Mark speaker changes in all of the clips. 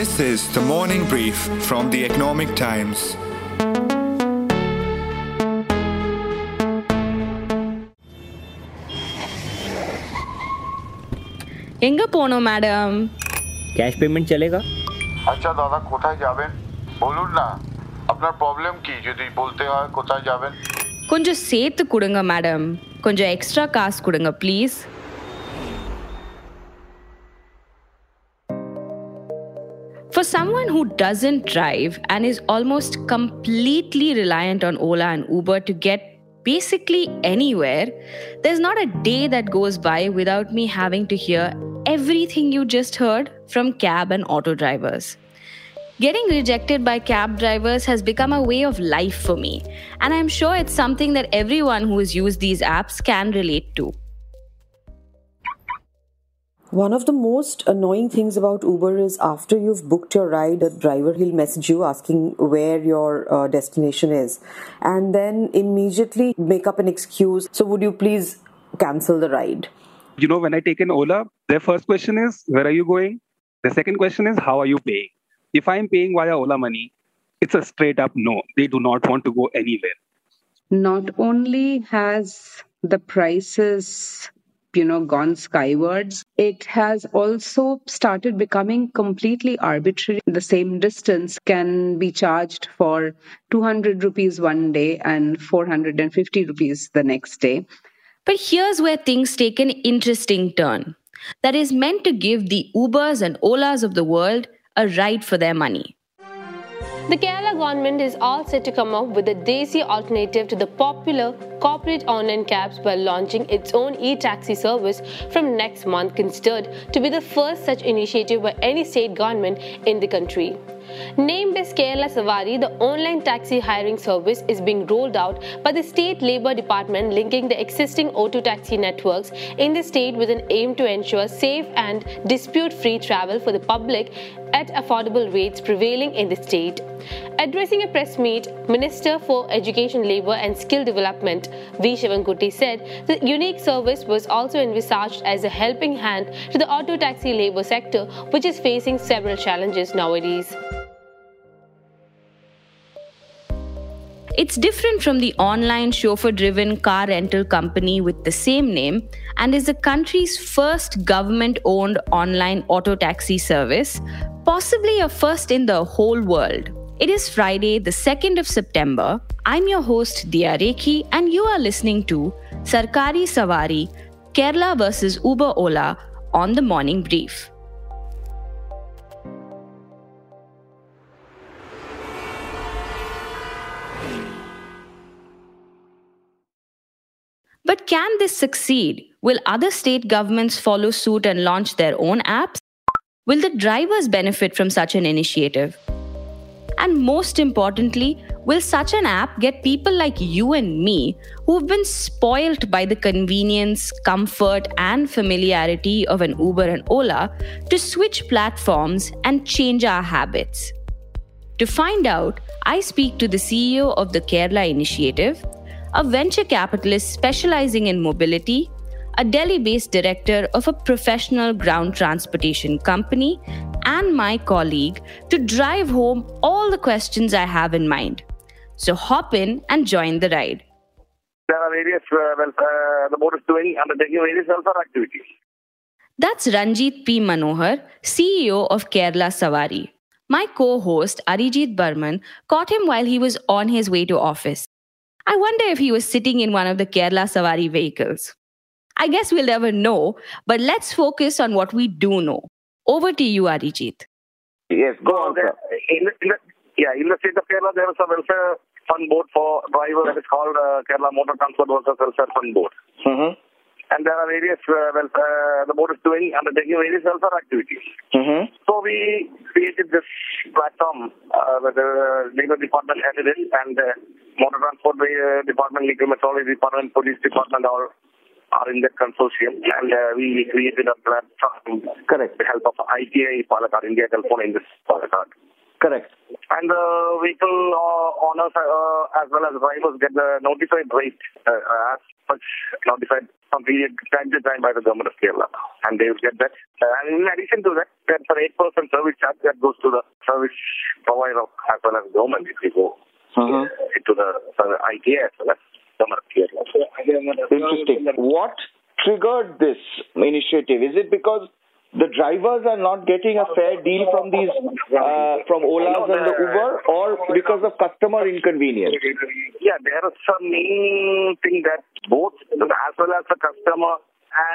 Speaker 1: This is the morning brief from the Economic Times.
Speaker 2: எங்க போனோம் madam
Speaker 3: cash payment চলেগা
Speaker 4: আচ্ছা দাদা কোথায় যাবেন বলুন না আপনার প্রবলেম কি যদি বলতে হয় কোথায় যাবেন
Speaker 2: கொஞ்சம் சேர்த்து கொடுங்க மேடம் கொஞ்சம் எக்ஸ்ட்ரா காசு கொடுங்க please For someone who doesn't drive and is almost completely reliant on Ola and Uber to get basically anywhere, there's not a day that goes by without me having to hear everything you just heard from cab and auto drivers. Getting rejected by cab drivers has become a way of life for me, and I'm sure it's something that everyone who has used these apps can relate to.
Speaker 5: One of the most annoying things about Uber is after you've booked your ride, the driver he'll message you asking where your uh, destination is and then immediately make up an excuse. So, would you please cancel the ride?
Speaker 6: you know, when I take an Ola, their first question is, Where are you going? The second question is, How are you paying? If I'm paying via Ola Money, it's a straight up no. They do not want to go anywhere.
Speaker 7: not only has the prices you know gone skywards. It has also started becoming completely arbitrary. The same distance can be charged for 200 rupees one day and 450 rupees the next day.
Speaker 2: But here's where things take an interesting turn. That is meant to give the Ubers and Olas of the world a ride for their money.
Speaker 8: The Kerala government is all set to come up with a Desi alternative to the popular corporate online cabs by launching its own e-taxi service from next month, considered to be the first such initiative by any state government in the country. Named as Kerala Savari, the online taxi hiring service is being rolled out by the State Labour Department, linking the existing auto taxi networks in the state with an aim to ensure safe and dispute free travel for the public at affordable rates prevailing in the state. Addressing a press meet, Minister for Education, Labour and Skill Development V. Sivankutty said the unique service was also envisaged as a helping hand to the auto taxi labour sector, which is facing several challenges nowadays.
Speaker 2: It's different from the online chauffeur driven car rental company with the same name and is the country's first government owned online auto taxi service, possibly a first in the whole world. It is Friday, the 2nd of September. I'm your host, Dia Rekhi, and you are listening to Sarkari Savari Kerala versus Uber Ola on the Morning Brief. But can this succeed? Will other state governments follow suit and launch their own apps? Will the drivers benefit from such an initiative? And most importantly, will such an app get people like you and me, who've been spoilt by the convenience, comfort, and familiarity of an Uber and Ola, to switch platforms and change our habits? To find out, I speak to the CEO of the Kerala Initiative, a venture capitalist specializing in mobility, a Delhi based director of a professional ground transportation company, and my colleague to drive home all the questions I have in mind. So hop in and join the ride.
Speaker 9: There are various, uh, well, uh, the board is doing, undertaking various welfare activities.
Speaker 2: That's Ranjith P. Manohar, CEO of Kerala Savari. My co host, Arijit Burman, caught him while he was on his way to office. I wonder if he was sitting in one of the Kerala Savari vehicles. I guess we'll never know, but let's focus on what we do know. Over to you, Arijit.
Speaker 9: Yes, go on, sir. In the, in the, yeah, in the state of Kerala, there is a welfare fund board for drivers. It's called uh, Kerala Motor Transport Workers Welfare Fund Board.
Speaker 10: Mm-hmm.
Speaker 9: And there are various, uh, well, uh, the board is doing, undertaking various welfare activities.
Speaker 10: Mm-hmm.
Speaker 9: So we created this platform uh, where the legal department headed it and uh, motor transport uh, department, legal metrology department, police department all are in that consortium and uh, we created a platform
Speaker 10: Correct.
Speaker 9: with the help of ITI Palakkad, India Telephone Industry Palakkad.
Speaker 10: Correct.
Speaker 9: And the vehicle uh, owners uh, as well as drivers get the notified rate uh, as such notified from period time to time by the government of Kerala. And they will get that. Uh, and in addition to that, there's an 8% service charge that goes to the service provider as well as government if you go
Speaker 10: Uh-huh.
Speaker 9: into the uh, ITI as well as government.
Speaker 10: Interesting. What triggered this initiative? Is it because the drivers are not getting a fair deal from these uh, from Olas and the Uber, or because of customer inconvenience?
Speaker 9: Yeah, there is a main thing that both as well as the customer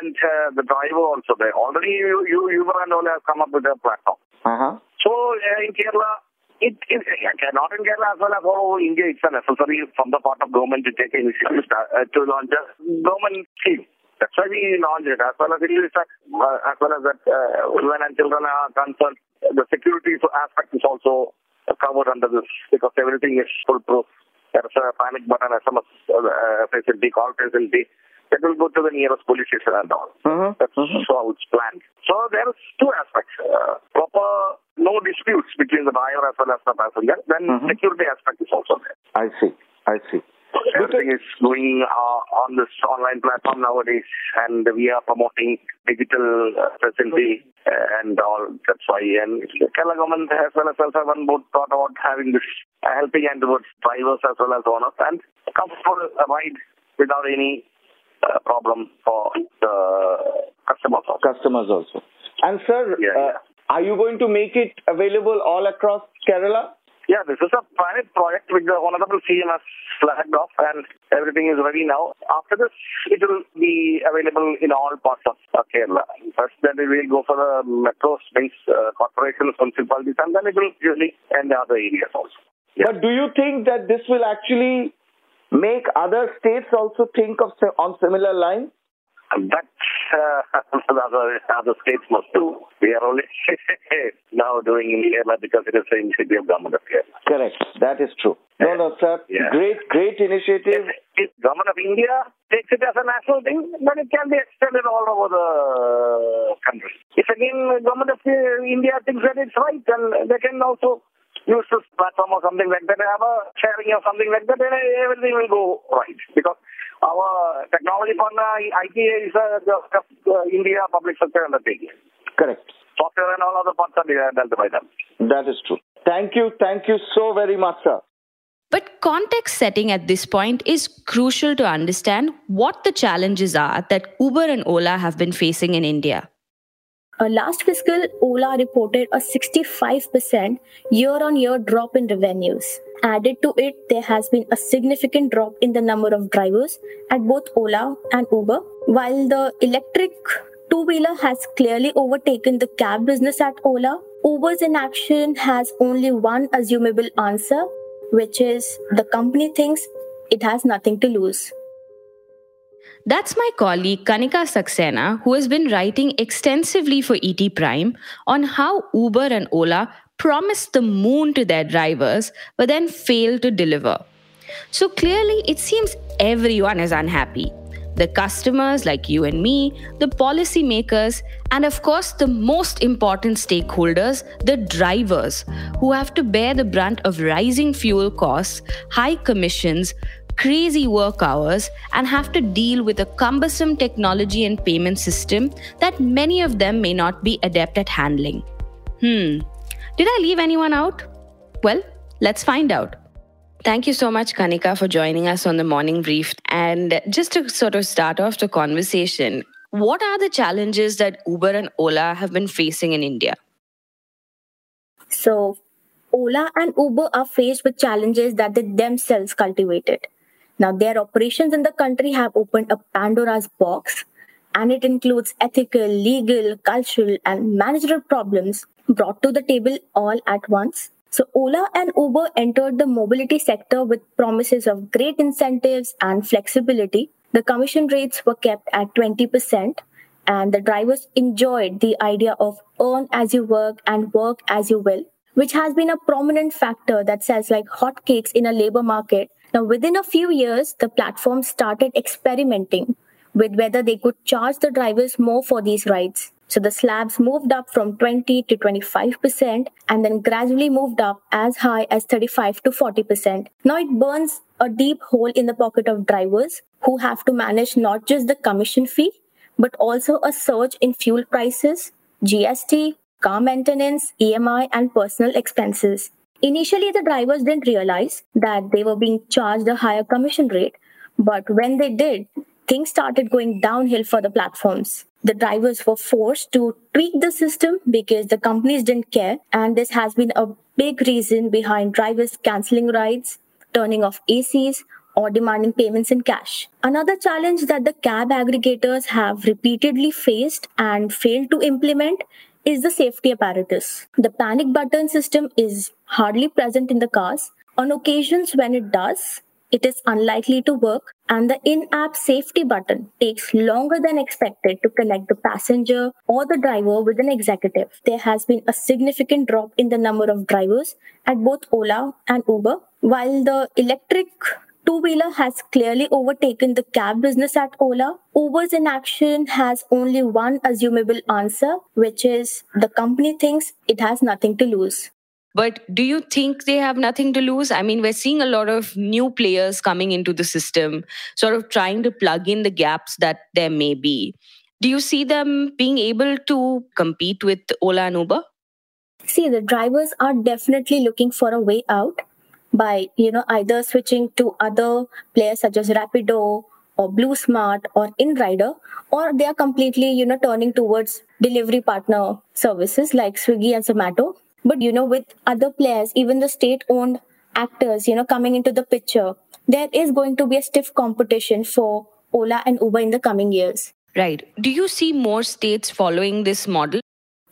Speaker 9: and uh, the driver also there. Already you, you Uber and Ola have come up with a platform.
Speaker 10: Uh-huh.
Speaker 9: So uh, in Kerala, it, it uh, not in Kerala as well as all India, it's a necessary from the part of government to take initiative uh, to launch a government scheme. That's why we launched it. As well as it is, uh, as well as that uh, women and children are concerned, the security aspect is also covered under this because everything is foolproof. There is a panic button, SMS uh, facility, call facility. That will go to the nearest police station and all.
Speaker 10: Uh-huh.
Speaker 9: That's how it's planned. So there is two aspects. Uh, proper, no disputes between the buyer as well as the passenger. Then
Speaker 10: Mhm.
Speaker 9: security aspect is also there.
Speaker 10: I see. I see.
Speaker 9: Everything is going uh, on this online platform nowadays, and we are promoting digital uh, facility and all. That's why, and the Kerala government as well as Self-One both thought about having this uh, helping hand towards drivers as well as owners and comfortable ride without any uh, problem for the customers. Also.
Speaker 10: Customers also. And sir,
Speaker 9: Yeah,
Speaker 10: uh,
Speaker 9: yeah.
Speaker 10: are you going to make it available all across Kerala?
Speaker 9: Yeah, this is a pilot project which the Honorable CM has flagged off and everything is ready now. After this, it will be available in all parts of Kerala. First, then we will go for the metro means uh, corporations, municipalities, and then it will usually end other areas also. Yeah.
Speaker 10: But do you think that this will actually make other states also think of on similar lines?
Speaker 9: And that uh, the other, other states must do. We are only now doing in Kerala because it is the initiative of government of Kerala.
Speaker 10: Correct. That is true. No, no, sir.
Speaker 9: Yeah.
Speaker 10: Great, great initiative.
Speaker 9: If government of India takes it as a national thing, then it can be extended all over the country. If again government of uh, India thinks that it's right, then they can also use this platform or something like that, have a sharing or something like that, then everything will go right. Because our technology partner, ITI, is a the, uh, India public sector undertaking.
Speaker 10: Correct.
Speaker 9: Software and all other parts are dealt by them.
Speaker 10: That is true. Thank you. Thank you so very much, sir.
Speaker 2: But context setting at this point is crucial to understand what the challenges are that Uber and Ola have been facing in India.
Speaker 11: Uh, last fiscal, Ola reported a 65% year on year drop in revenues. Added to it, there has been a significant drop in the number of drivers at both Ola and Uber. While the electric two wheeler has clearly overtaken the cab business at Ola, Uber's inaction has only one assumable answer, which is the company thinks it has nothing to lose.
Speaker 2: That's my colleague Kanika Saxena, who has been writing extensively for ET Prime on how Uber and Ola promised the moon to their drivers but then failed to deliver. So clearly, it seems everyone is unhappy. The customers, like you and me, the policymakers, and of course, the most important stakeholders, the drivers, who have to bear the brunt of rising fuel costs, high commissions, crazy work hours, and have to deal with a cumbersome technology and payment system that many of them may not be adept at handling. Hmm, did I leave anyone out? Well, let's find out. Thank you so much, Kanika, for joining us on the morning brief. And just to sort of start off the conversation, what are the challenges that Uber and Ola have been facing in India?
Speaker 11: So, Ola and Uber are faced with challenges that they themselves cultivated. Now, their operations in the country have opened a Pandora's box, and it includes ethical, legal, cultural, and managerial problems brought to the table all at once. So, Ola and Uber entered the mobility sector with promises of great incentives and flexibility. The commission rates were kept at 20%, and the drivers enjoyed the idea of earn as you work and work as you will, which has been a prominent factor that sells like hotcakes in a labor market. Now, within a few years, the platform started experimenting with whether they could charge the drivers more for these rides. So the slabs moved up from 20 to 25% and then gradually moved up as high as 35 to 40%. Now it burns a deep hole in the pocket of drivers who have to manage not just the commission fee, but also a surge in fuel prices, GST, car maintenance, EMI, and personal expenses. Initially, the drivers didn't realize that they were being charged a higher commission rate, but when they did, things started going downhill for the platforms. The drivers were forced to tweak the system because the companies didn't care, and this has been a big reason behind drivers canceling rides, turning off ACs, or demanding payments in cash. Another challenge that the cab aggregators have repeatedly faced and failed to implement is the safety apparatus. The panic button system is hardly present in the cars. On occasions when it does, it is unlikely to work, and the in app safety button takes longer than expected to connect the passenger or the driver with an executive. There has been a significant drop in the number of drivers at both Ola and Uber, while the electric two wheeler has clearly overtaken the cab business at Ola. Uber's inaction has only one assumable answer, which is the company thinks it has nothing to lose.
Speaker 2: But do you think they have nothing to lose? I mean, we're seeing a lot of new players coming into the system, sort of trying to plug in the gaps that there may be. Do you see them being able to compete with Ola and Uber?
Speaker 11: See, the drivers are definitely looking for a way out by, you know, either switching to other players such as Rapido or BluSmart or inDriver, or they are completely, you know, turning towards delivery partner services like Swiggy and Zomato but, you know, with other players, even the state owned actors, you know, coming into the picture, there is going to be a stiff competition for Ola and Uber in the coming years.
Speaker 2: Right. Do you see more states following this model?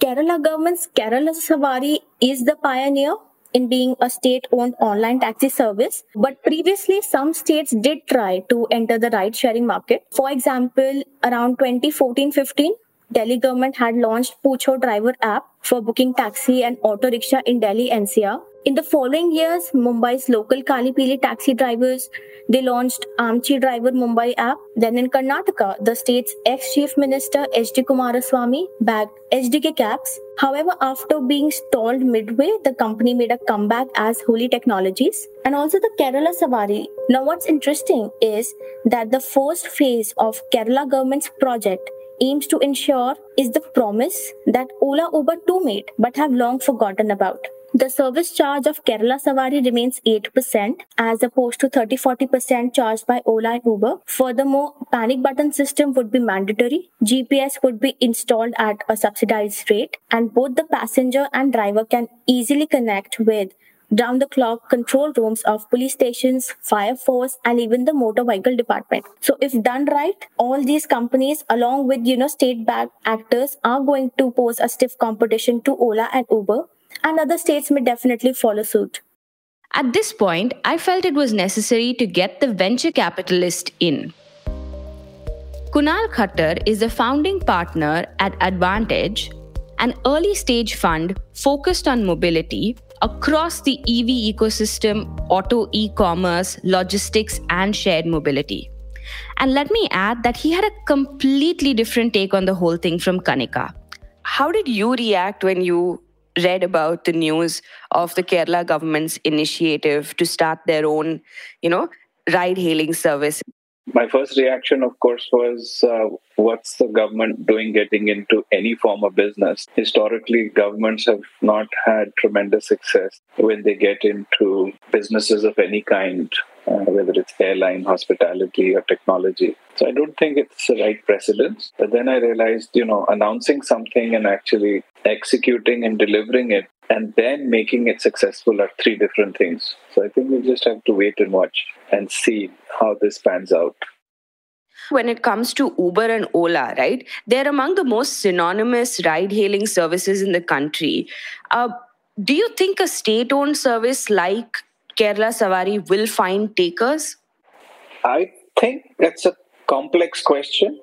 Speaker 11: Kerala government's Kerala Savari is the pioneer in being a state owned online taxi service. But previously, some states did try to enter the ride sharing market. For example, around 2014 15, Delhi government had launched Pucho Driver app for booking taxi and auto rickshaw in Delhi NCR. In the following years, Mumbai's local Kalipili taxi drivers they launched Amchi Driver Mumbai app. Then in Karnataka, the state's ex-chief minister H.D. Kumaraswamy backed HDK caps. However, after being stalled midway, the company made a comeback as Holy Technologies and also the Kerala Savari. Now, what's interesting is that the first phase of Kerala government's project aims to ensure is the promise that Ola Uber too made but have long forgotten about. The service charge of Kerala Savari remains 8% as opposed to 30-40% charged by Ola and Uber. Furthermore, panic button system would be mandatory. GPS would be installed at a subsidized rate and both the passenger and driver can easily connect with round the clock control rooms of police stations, fire force, and even the motor vehicle department. So if done right, all these companies along with, you know, state backed actors are going to pose a stiff competition to Ola and Uber and other states may definitely follow suit.
Speaker 2: At this point, I felt it was necessary to get the venture capitalist in. Kunal Khattar is the founding partner at AdvantEdge, an early stage fund focused on mobility across the EV ecosystem, auto e commerce, logistics, and shared mobility. And let me add that he had a completely different take on the whole thing from Kanika. How did you react when you read about the news of the Kerala government's initiative to start their own, you know, ride hailing service?
Speaker 12: My first reaction, of course, was uh, what's the government doing getting into any form of business? Historically, governments have not had tremendous success when they get into businesses of any kind, uh, whether it's airline, hospitality, or technology. So I don't think it's the right precedence. But then I realized, you know, announcing something and actually executing and delivering it and then making it successful are three different things. So I think we just have to wait and watch and see how this pans out.
Speaker 2: When it comes to Uber and Ola, right, they're among the most synonymous ride hailing services in the country. Uh, do you think a state owned service like Kerala Savari will find takers?
Speaker 12: I think that's a complex question.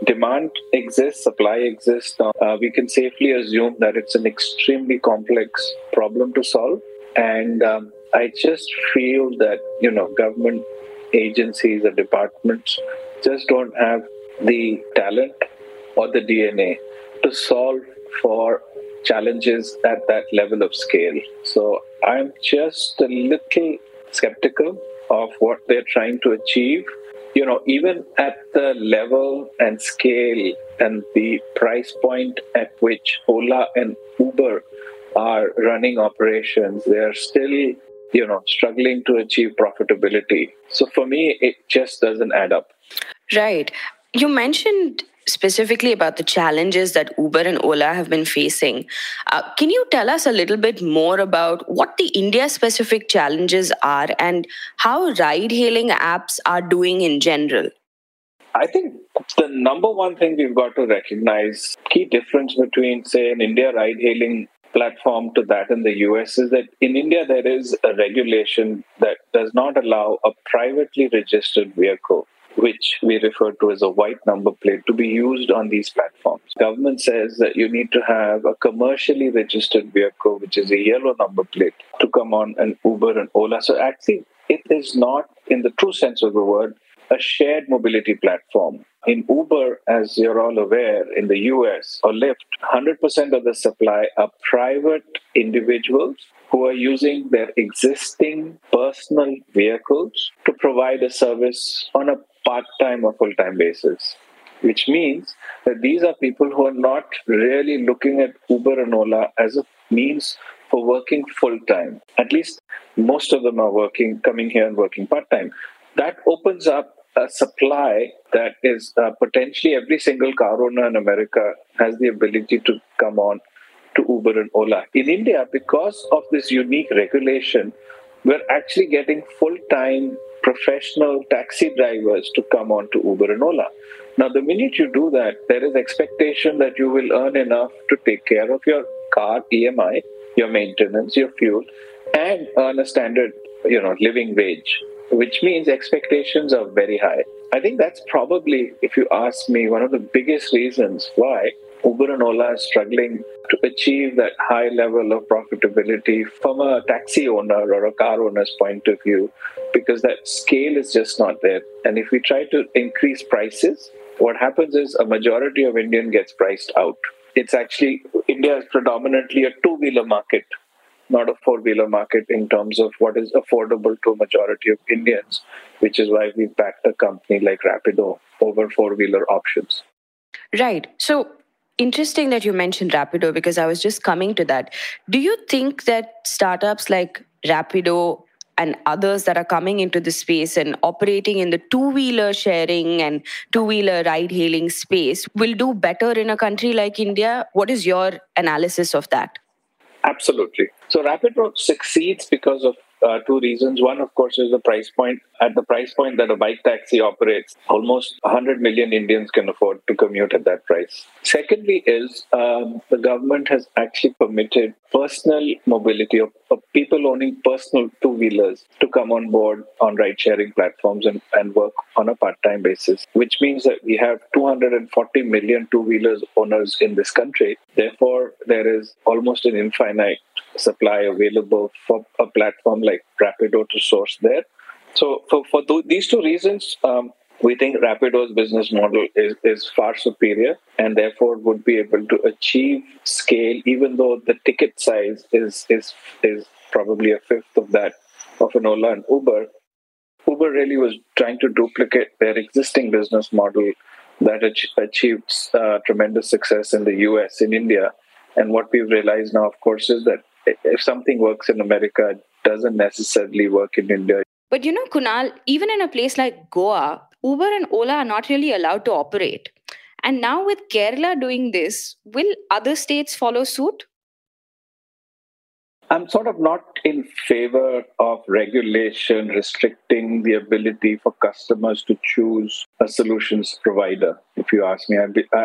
Speaker 12: Uh, demand exists, supply exists. Uh, we can safely assume that it's an extremely complex problem to solve. And um, I just feel that, you know, government agencies or departments just don't have the talent or the DNA to solve for challenges at that level of scale. So I'm just a little skeptical of what they're trying to achieve you know, even at the level and scale and the price point at which Ola and Uber are running operations, they are still, you know, struggling to achieve profitability. So for me, it just doesn't add up.
Speaker 2: Right. You mentioned specifically about the challenges that Uber and Ola have been facing. Uh, can you tell us a little bit more about what the India specific challenges are and how ride hailing apps are doing in general?
Speaker 12: I think the number one thing we've got to recognize key difference between say an India ride hailing platform to that in the US is that in India there is a regulation that does not allow a privately registered vehicle which we refer to as a white number plate, to be used on these platforms. Government says that you need to have a commercially registered vehicle, which is a yellow number plate, to come on an Uber and Ola. So actually, it is not, in the true sense of the word, a shared mobility platform. In Uber, as you're all aware, in the US or Lyft, 100% of the supply are private individuals who are using their existing personal vehicles to provide a service on a part time or full time basis, which means that these are people who are not really looking at Uber and Ola as a means for working full time. At least most of them are working, coming here and working part time. That opens up a supply that is uh, potentially every single car owner in America has the ability to come on to Uber and Ola. In India, because of this unique regulation, we're actually getting full time professional taxi drivers to come on to Uber and Ola. Now, the minute you do that, there is expectation that you will earn enough to take care of your car EMI, your maintenance, your fuel, and earn a standard, you know, living wage, which means expectations are very high. I think that's probably, if you ask me, one of the biggest reasons why Uber and Ola is struggling to achieve that high level of profitability from a taxi owner or a car owner's point of view because that scale is just not there. And if we try to increase prices, what happens is a majority of Indian gets priced out. It's actually India is predominantly a two-wheeler market, not a four-wheeler market in terms of what is affordable to a majority of Indians, which is why we backed a company like Rapido over four-wheeler options.
Speaker 2: Right. So interesting that you mentioned Rapido because I was just coming to that. Do you think that startups like Rapido and others that are coming into the space and operating in the two wheeler sharing and two wheeler ride hailing space will do better in a country like India? What is your analysis of that?
Speaker 12: Absolutely. So Rapido succeeds because of uh, two reasons. One, of course, is the price point. At the price point that a bike taxi operates, almost 100 million Indians can afford to commute at that price. Secondly, is um, the government has actually permitted personal mobility of, of people owning personal two wheelers to come on board on ride sharing platforms and, and work on a part time basis, which means that we have 240 million two wheelers owners in this country. Therefore, there is almost an infinite supply available for a platform like Rapido to source there. So, for, for th- these two reasons, um, we think Rapido's business model is, is far superior and therefore would be able to achieve scale, even though the ticket size is, is, is probably a fifth of that of an Ola and Uber. Uber really was trying to duplicate their existing business model that ach- achieved uh, tremendous success in the US, in India. And what we've realized now, of course, is that if something works in America, it doesn't necessarily work in India.
Speaker 2: But you know, Kunal, even in a place like Goa, Uber and Ola are not really allowed to operate. And now with Kerala doing this, will other states follow suit?
Speaker 12: I'm sort of not in favor of regulation restricting the ability for customers to choose a solutions provider. If you ask me,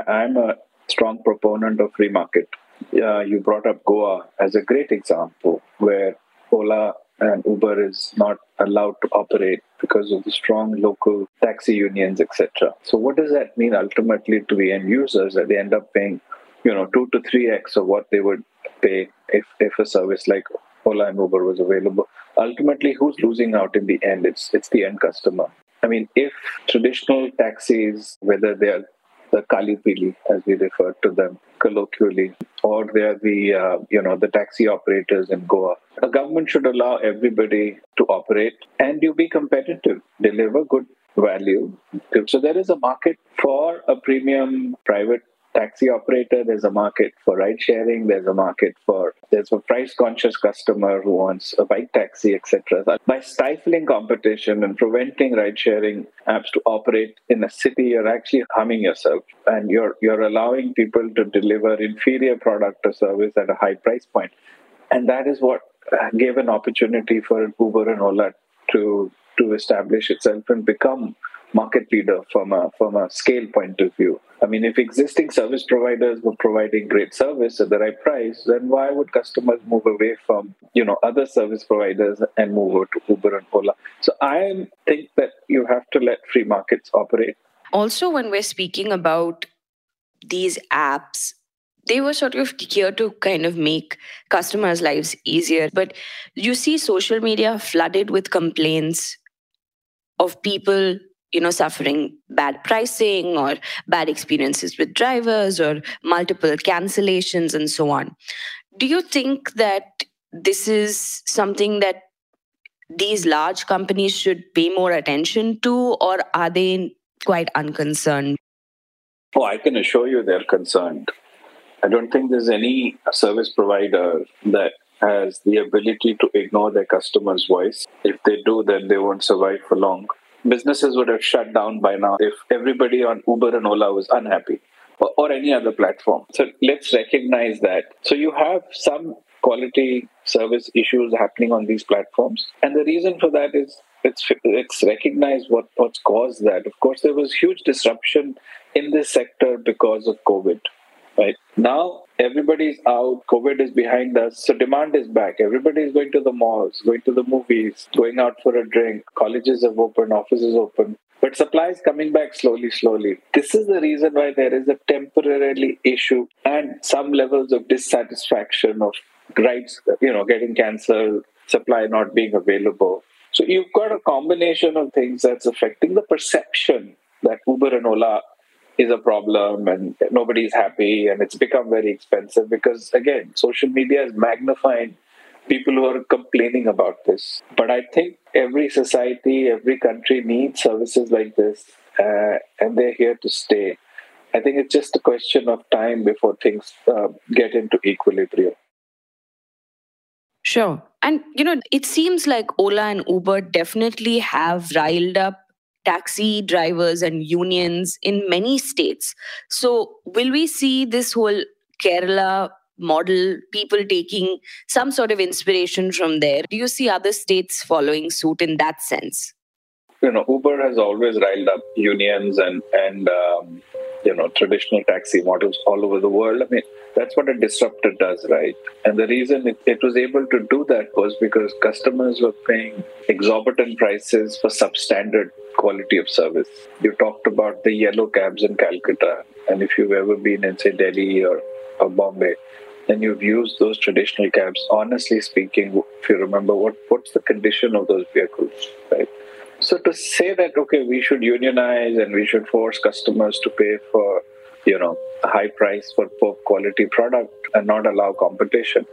Speaker 12: I'm a strong proponent of free market. Yeah, you brought up Goa as a great example where Ola and Uber is not allowed to operate because of the strong local taxi unions, etc. So, what does that mean ultimately to the end users that they end up paying, you know, two to three x of what they would pay if if a service like Ola and Uber was available? Ultimately, who's losing out in the end? It's it's the end customer. I mean, if traditional taxis, whether they are the Kali Pili, as we refer to them colloquially, or they're the uh, you know the taxi operators in Goa. A government should allow everybody to operate, and you be competitive, deliver good value. So there is a market for a premium private taxi operator there's a market for ride sharing there's a market for there's a price conscious customer who wants a bike taxi etc by stifling competition and preventing ride sharing apps to operate in a city you're actually harming yourself and you're you're allowing people to deliver inferior product or service at a high price point. And that is what uh, gave an opportunity for uber and ola to to establish itself and become market leader from a from a scale point of view. I mean, if existing service providers were providing great service at the right price, then why would customers move away from you know other service providers and move over to Uber and Ola? So I think that you have to let free markets operate.
Speaker 2: Also, when we're speaking about these apps, they were sort of here to kind of make customers' lives easier. But you see social media flooded with complaints of people you know suffering bad pricing or bad experiences with drivers or multiple cancellations and so on. Do you think that this is something that these large companies should pay more attention to or are they quite unconcerned?
Speaker 12: Oh i can assure you they're concerned. I don't think there's any service provider that has the ability to ignore their customer's voice. If they do then they won't survive for long businesses would have shut down by now if everybody on Uber and Ola was unhappy or, or any other platform. So let's recognize that. So you have some quality service issues happening on these platforms. And the reason for that is it's it's recognized what, what's caused that. Of course, there was huge disruption in this sector because of COVID. Right now, everybody's out. COVID is behind us, so demand is back. Everybody is going to the malls, going to the movies, going out for a drink. Colleges have opened, offices open, but supply is coming back slowly, slowly. This is the reason why there is a temporarily issue and some levels of dissatisfaction of rides, you know, getting cancelled, supply not being available. So you've got a combination of things that's affecting the perception that Uber and Ola is a problem and nobody's happy and it's become very expensive because again social media is magnifying people who are complaining about this. But i think every society every country needs services like this uh, and they're here to stay. I think it's just a question of time before things uh, get into equilibrium.
Speaker 2: Sure. And, you know, it seems like Ola and Uber definitely have riled up taxi drivers and unions in many states. So, will we see this whole Kerala model, people taking some sort of inspiration from there? Do you see other states following suit in that sense?
Speaker 12: You know, Uber has always riled up unions and and um, you know traditional taxi models all over the world. I mean, that's what a disruptor does, right? And the reason it, it was able to do that was because customers were paying exorbitant prices for substandard quality of service. You talked about the yellow cabs in Calcutta, and if you've ever been in, say, Delhi or, or Bombay, then you've used those traditional cabs. Honestly speaking, if you remember, what what's the condition of those vehicles, right? So to say that okay, we should unionize and we should force customers to pay for you know a high price for poor quality product and not allow competition,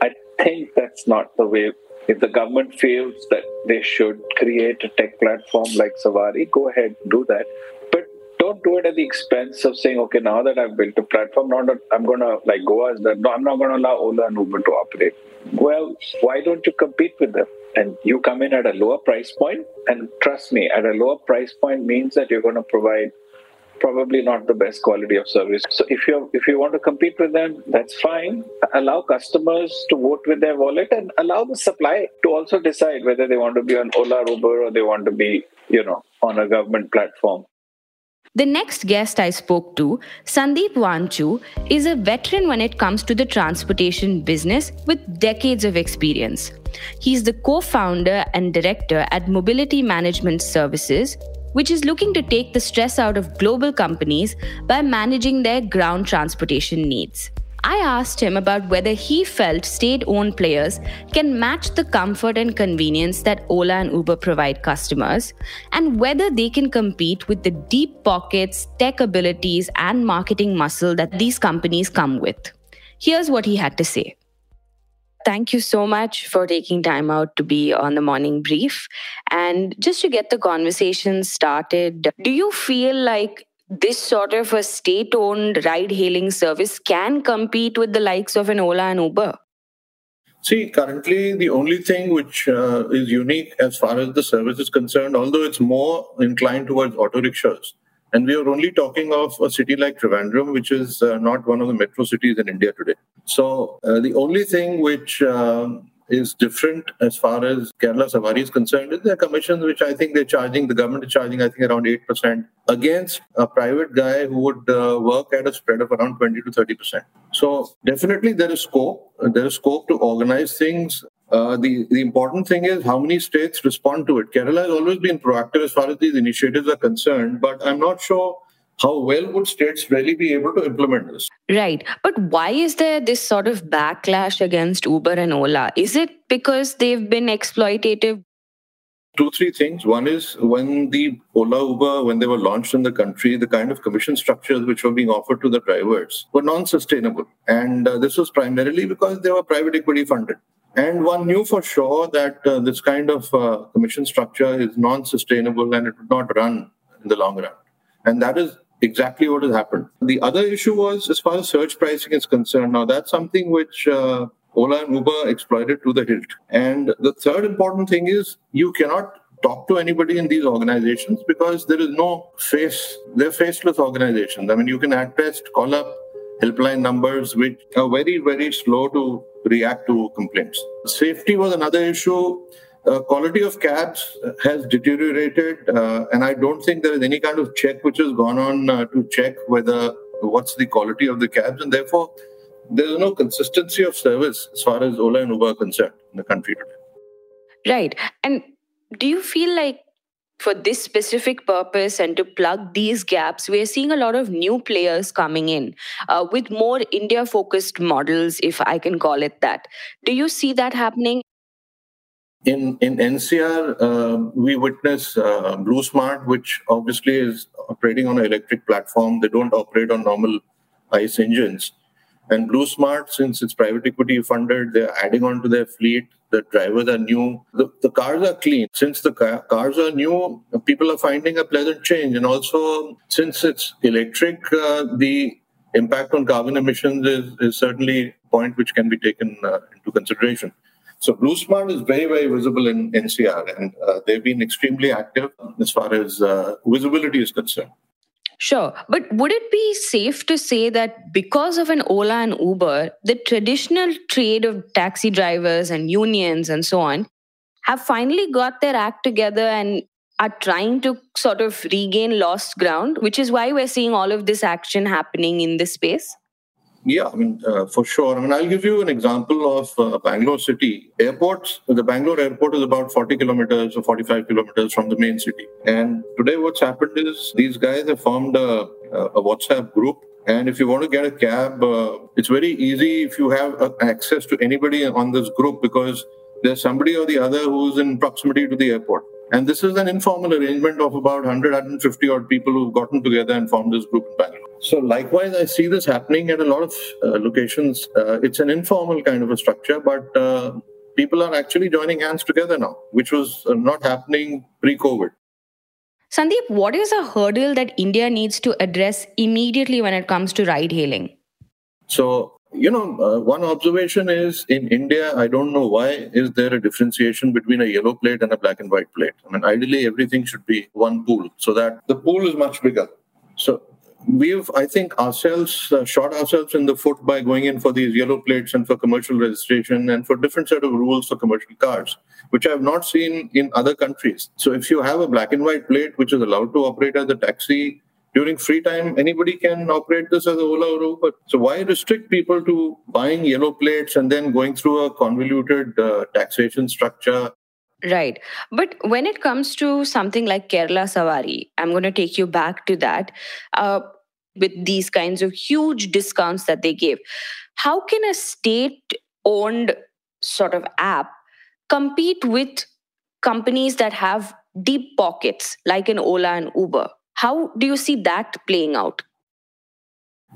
Speaker 12: I think that's not the way if the government feels that they should create a tech platform like Savari, go ahead, do that. But don't do it at the expense of saying, okay, now that I've built a platform, now that I'm going to, like Goa is that, no, I'm not going to allow Ola and Uber to operate. Well, why don't you compete with them? And you come in at a lower price point, and trust me, at a lower price point means that you're going to provide probably not the best quality of service. So if you if you want to compete with them, that's fine. Allow customers to vote with their wallet and allow the supply to also decide whether they want to be on Ola, Uber, or they want to be, you know, on a government platform.
Speaker 2: The next guest I spoke to, Sandeep Wanchoo, is a veteran when it comes to the transportation business with decades of experience. He's the co founder and director at Mobiliti Management Services, which is looking to take the stress out of global companies by managing their ground transportation needs. I asked him about whether he felt state owned players can match the comfort and convenience that Ola and Uber provide customers, and whether they can compete with the deep pockets, tech abilities, and marketing muscle that these companies come with. Here's what he had to say. Thank you so much for taking time out to be on the morning brief. And just to get the conversation started, do you feel like this sort of a state owned ride hailing service can compete with the likes of an Ola and Uber?
Speaker 13: See, currently, the only thing which uh, is unique as far as the service is concerned, although it's more inclined towards auto rickshaws, and we are only talking of a city like Trivandrum, which is uh, not one of the metro cities in India today. So, uh, the only thing which um, is different as far as Kerala Savari is concerned is their commissions, which I think they're charging, the government is charging, I think, around 8% against a private guy who would uh, work at a spread of around 20 to 30%. So definitely there is scope. There is scope to organize things. Uh, the, the important thing is how many states respond to it. Kerala has always been proactive as far as these initiatives are concerned, but I'm not sure how well would states really be able to implement this?
Speaker 2: Right. But why is there this sort of backlash against Uber and Ola? Is it because they've been exploitative?
Speaker 13: Two, three things. One is when the Ola Uber, when they were launched in the country, the kind of commission structures which were being offered to the drivers were non sustainable. And uh, this was primarily because they were private equity funded. And one knew for sure that uh, this kind of uh, commission structure is non sustainable and it would not run in the long run. And that is exactly what has happened. The other issue was as far as surge pricing is concerned. Now, that's something which uh, Ola and Uber exploited to the hilt. And the third important thing is you cannot talk to anybody in these organizations because there is no face, they're faceless organizations. I mean, you can at best call up helpline numbers which are very, very slow to react to complaints. Safety was another issue uh, quality of cabs has deteriorated, uh, and I don't think there is any kind of check which has gone on uh, to check whether what's the quality of the cabs, and therefore there is no consistency of service as far as Ola and Uber are concerned in the country today.
Speaker 2: Right, and do you feel like for this specific purpose and to plug these gaps, we're seeing a lot of new players coming in uh, with more India focused models, if I can call it that. Do you see that happening?
Speaker 13: In in NCR, uh, we witness uh, BluSmart, which obviously is operating on an electric platform. They don't operate on normal ICE engines. And BluSmart, since it's private equity funded, they're adding on to their fleet. The drivers are new. The, the cars are clean. Since the car, cars are new, people are finding a pleasant change. And also, since it's electric, uh, the impact on carbon emissions is, is certainly a point which can be taken uh, into consideration. So BluSmart is very, very visible in NCR, and uh, they've been extremely active as far as uh, visibility is concerned.
Speaker 2: Sure. But would it be safe to say that because of an Ola and Uber, the traditional trade of taxi drivers and unions and so on have finally got their act together and are trying to sort of regain lost ground, which is why we're seeing all of this action happening in this space?
Speaker 13: Yeah, I mean, uh, for sure. I mean, I'll give you an example of uh, Bangalore city. Airports, the Bangalore airport is about 40 kilometers or 45 kilometers from the main city. And today, what's happened is these guys have formed a, a WhatsApp group. And if you want to get a cab, uh, it's very easy if you have uh, access to anybody on this group because there's somebody or the other who's in proximity to the airport. And this is an informal arrangement of about 100, 150 odd people who've gotten together and formed this group in Bangalore. So, likewise, I see this happening at a lot of uh, locations. Uh, it's an informal kind of a structure, but uh, people are actually joining hands together now, which was uh, not happening pre COVID.
Speaker 2: Sandeep, what is a hurdle that India needs to address immediately when it comes to ride hailing?
Speaker 13: So, you know, uh, one observation is in India, I don't know why is there a differentiation between a yellow plate and a black and white plate. I mean, ideally, everything should be one pool so that the pool is much bigger. So we've, I think, ourselves uh, shot ourselves in the foot by going in for these yellow plates and for commercial registration and for different set of rules for commercial cars, which I have not seen in other countries. So if you have a black and white plate which is allowed to operate as a taxi during free time, anybody can operate this as a Ola or Uber. So why restrict people to buying yellow plates and then going through a convoluted uh, taxation structure?
Speaker 2: Right. But when it comes to something like Kerala Savari, I'm going to take you back to that uh, with these kinds of huge discounts that they give. How can a state owned sort of app compete with companies that have deep pockets like an Ola and Uber? How do you see that playing out?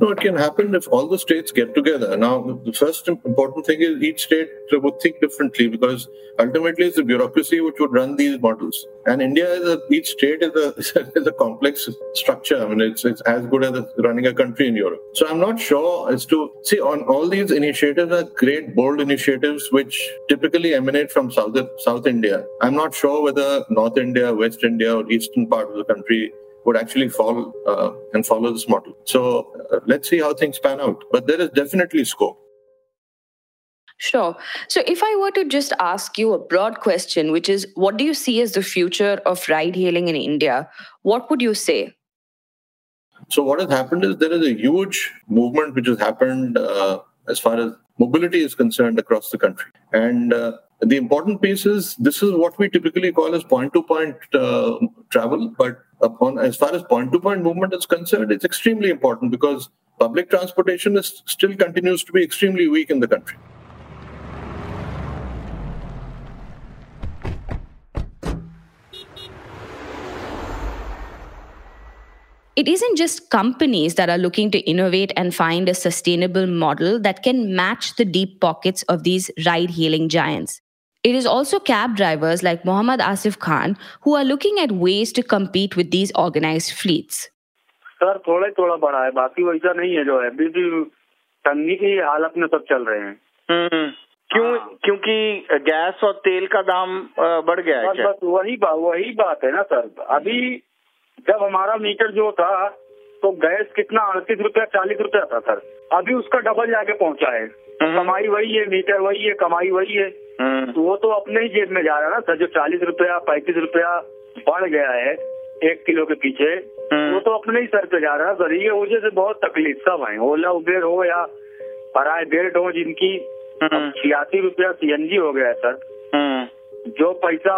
Speaker 13: No, it can happen if all the states get together. Now, the first important thing is each state would think differently because ultimately it's the bureaucracy which would run these models. And India is a, each state is a, is a complex structure. I mean, it's, it's as good as running a country in Europe. So I'm not sure as to see on all these initiatives are great, bold initiatives which typically emanate from South, South India. I'm not sure whether North India, West India, or eastern part of the country would actually fall uh, and follow this model. So uh, let's see how things pan out. But there is definitely scope.
Speaker 2: Sure. So, if I were to just ask you a broad question, which is what do you see as the future of ride hailing in India? What would you say?
Speaker 13: So, what has happened is there is a huge movement which has happened uh, as far as mobility is concerned across the country. And uh, the important piece is this is what we typically call as point to point uh, travel, but upon as far as point to point movement is concerned, it's extremely important because public transportation is still continues to be extremely weak in the country.
Speaker 2: It isn't just companies that are looking to innovate and find a sustainable model that can match the deep pockets of these ride hailing giants. It is also cab drivers like Mohammad Asif Khan who are looking at ways to compete with these organized fleets.
Speaker 14: Sir थोड़ा थोड़ा बढ़ा है बाकी वैसा नहीं है जो है अभी भी तंगी की हालत में सब चल रहे हैं
Speaker 10: क्यों क्योंकि गैस और तेल का दाम बढ़ गया है
Speaker 14: बस बस वही बात वही बात है ना सर अभी जब हमारा मीटर जो था तो गैस कितना अड़तीस रुपया चालीस रुपया था सर अभी उसका डबल जाके पहुंचा है कमाई वही है मीटर वही है कमाई वही है तो वो तो अपने ही जेब में जा रहा है ना सर जो चालीस रुपया पैंतीस रुपया बढ़ गया है एक किलो के पीछे वो तो अपने ही सर पे जा रहा है सर ये वजह से बहुत तकलीफ़ सब है ओला उबेर हो या प्राइवेट हो जिनकी छियासी रुपया सीएनजी हो गया है सर। जो पैसा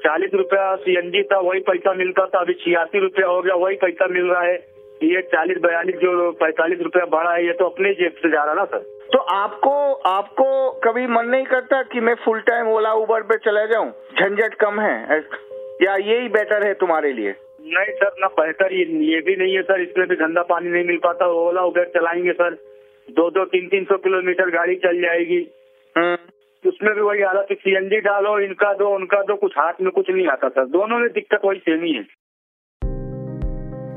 Speaker 14: चालीस रुपया सीएनजी था वही पैसा मिलता था अभी छियासी रुपया हो गया वही पैसा मिल रहा है। ये चालीस बयालीस जो पैंतालीस रुपया बढ़ा है ये तो अपने जेब से जा रहा ना सर।
Speaker 10: तो आपको आपको कभी मन नहीं करता कि मैं फुल टाइम ओला उबर पे चला जाऊँ? झंझट कम है। या यही बेटर है तुम्हारे लिए?
Speaker 14: नहीं सर ना बेहतर ये ये भी नहीं है सर इसमें भी गंदा पानी नहीं मिल पाता। ओला उबर चलाएँगे सर। दो दो तीन तीन सौ किलोमीटर गाड़ी चल जाएगी। उसमें भी वही हालत सीएनजी डालो इनका दो उनका दो कुछ हाथ में कुछ नहीं आता सर। दोनों में दिक्कत वही सेम ही है।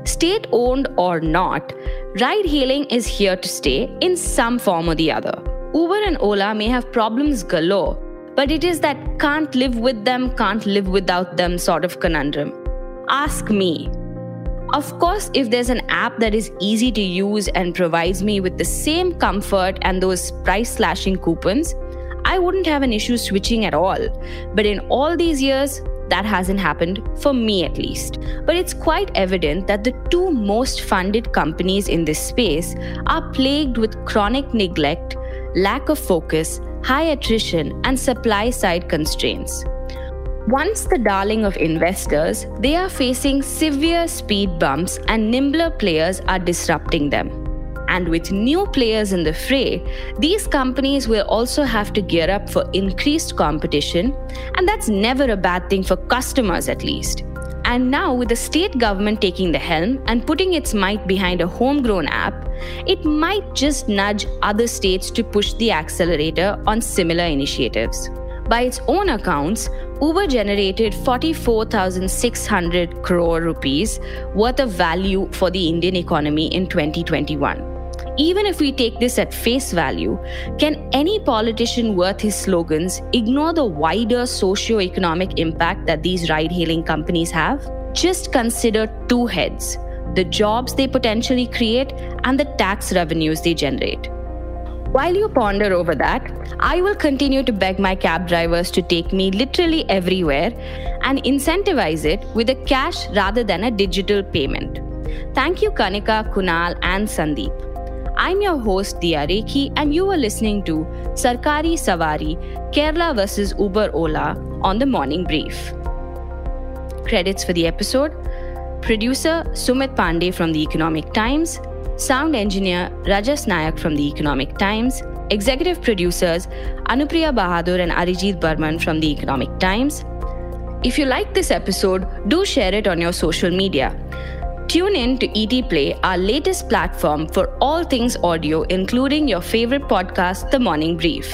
Speaker 2: State owned or not, ride hailing is here to stay in some form or the other. Uber and Ola may have problems galore, but it is that can't live with them, can't live without them sort of conundrum. Ask me. Of course, if there's an app that is easy to use and provides me with the same comfort and those price slashing coupons, I wouldn't have an issue switching at all. But in all these years, that hasn't happened, for me at least. But it's quite evident that the two most funded companies in this space are plagued with chronic neglect, lack of focus, high attrition, and supply side constraints. Once the darling of investors, they are facing severe speed bumps, and nimbler players are disrupting them. And with new players in the fray, these companies will also have to gear up for increased competition, and that's never a bad thing for customers at least. And now, with the state government taking the helm and putting its might behind a homegrown app, it might just nudge other states to push the accelerator on similar initiatives. By its own accounts, Uber generated 44,600 crore rupees worth of value for the Indian economy in 2021. Even if we take this at face value, can any politician worth his slogans ignore the wider socio-economic impact that these ride hailing companies have? Just consider two heads the jobs they potentially create and the tax revenues they generate. While you ponder over that, I will continue to beg my cab drivers to take me literally everywhere and incentivize it with a cash rather than a digital payment. Thank you, Kanika, Kunal, and Sandeep. I'm your host Dia Rekhi, and you are listening to Sarkari Savari Kerala vs Uber Ola on the Morning Brief. Credits for the episode Producer Sumit Pandey from the Economic Times, Sound Engineer Rajas Nayak from the Economic Times, Executive Producers Anupriya Bahadur and Arijit Burman from the Economic Times. If you like this episode, do share it on your social media. Tune in to ET Play, our latest platform for all things audio, including your favorite podcast, The Morning Brief.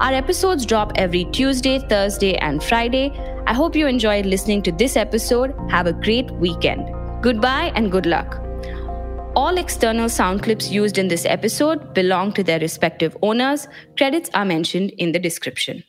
Speaker 2: Our episodes drop every Tuesday, Thursday, and Friday. I hope you enjoyed listening to this episode. Have a great weekend. Goodbye and good luck. All external sound clips used in this episode belong to their respective owners. Credits are mentioned in the description.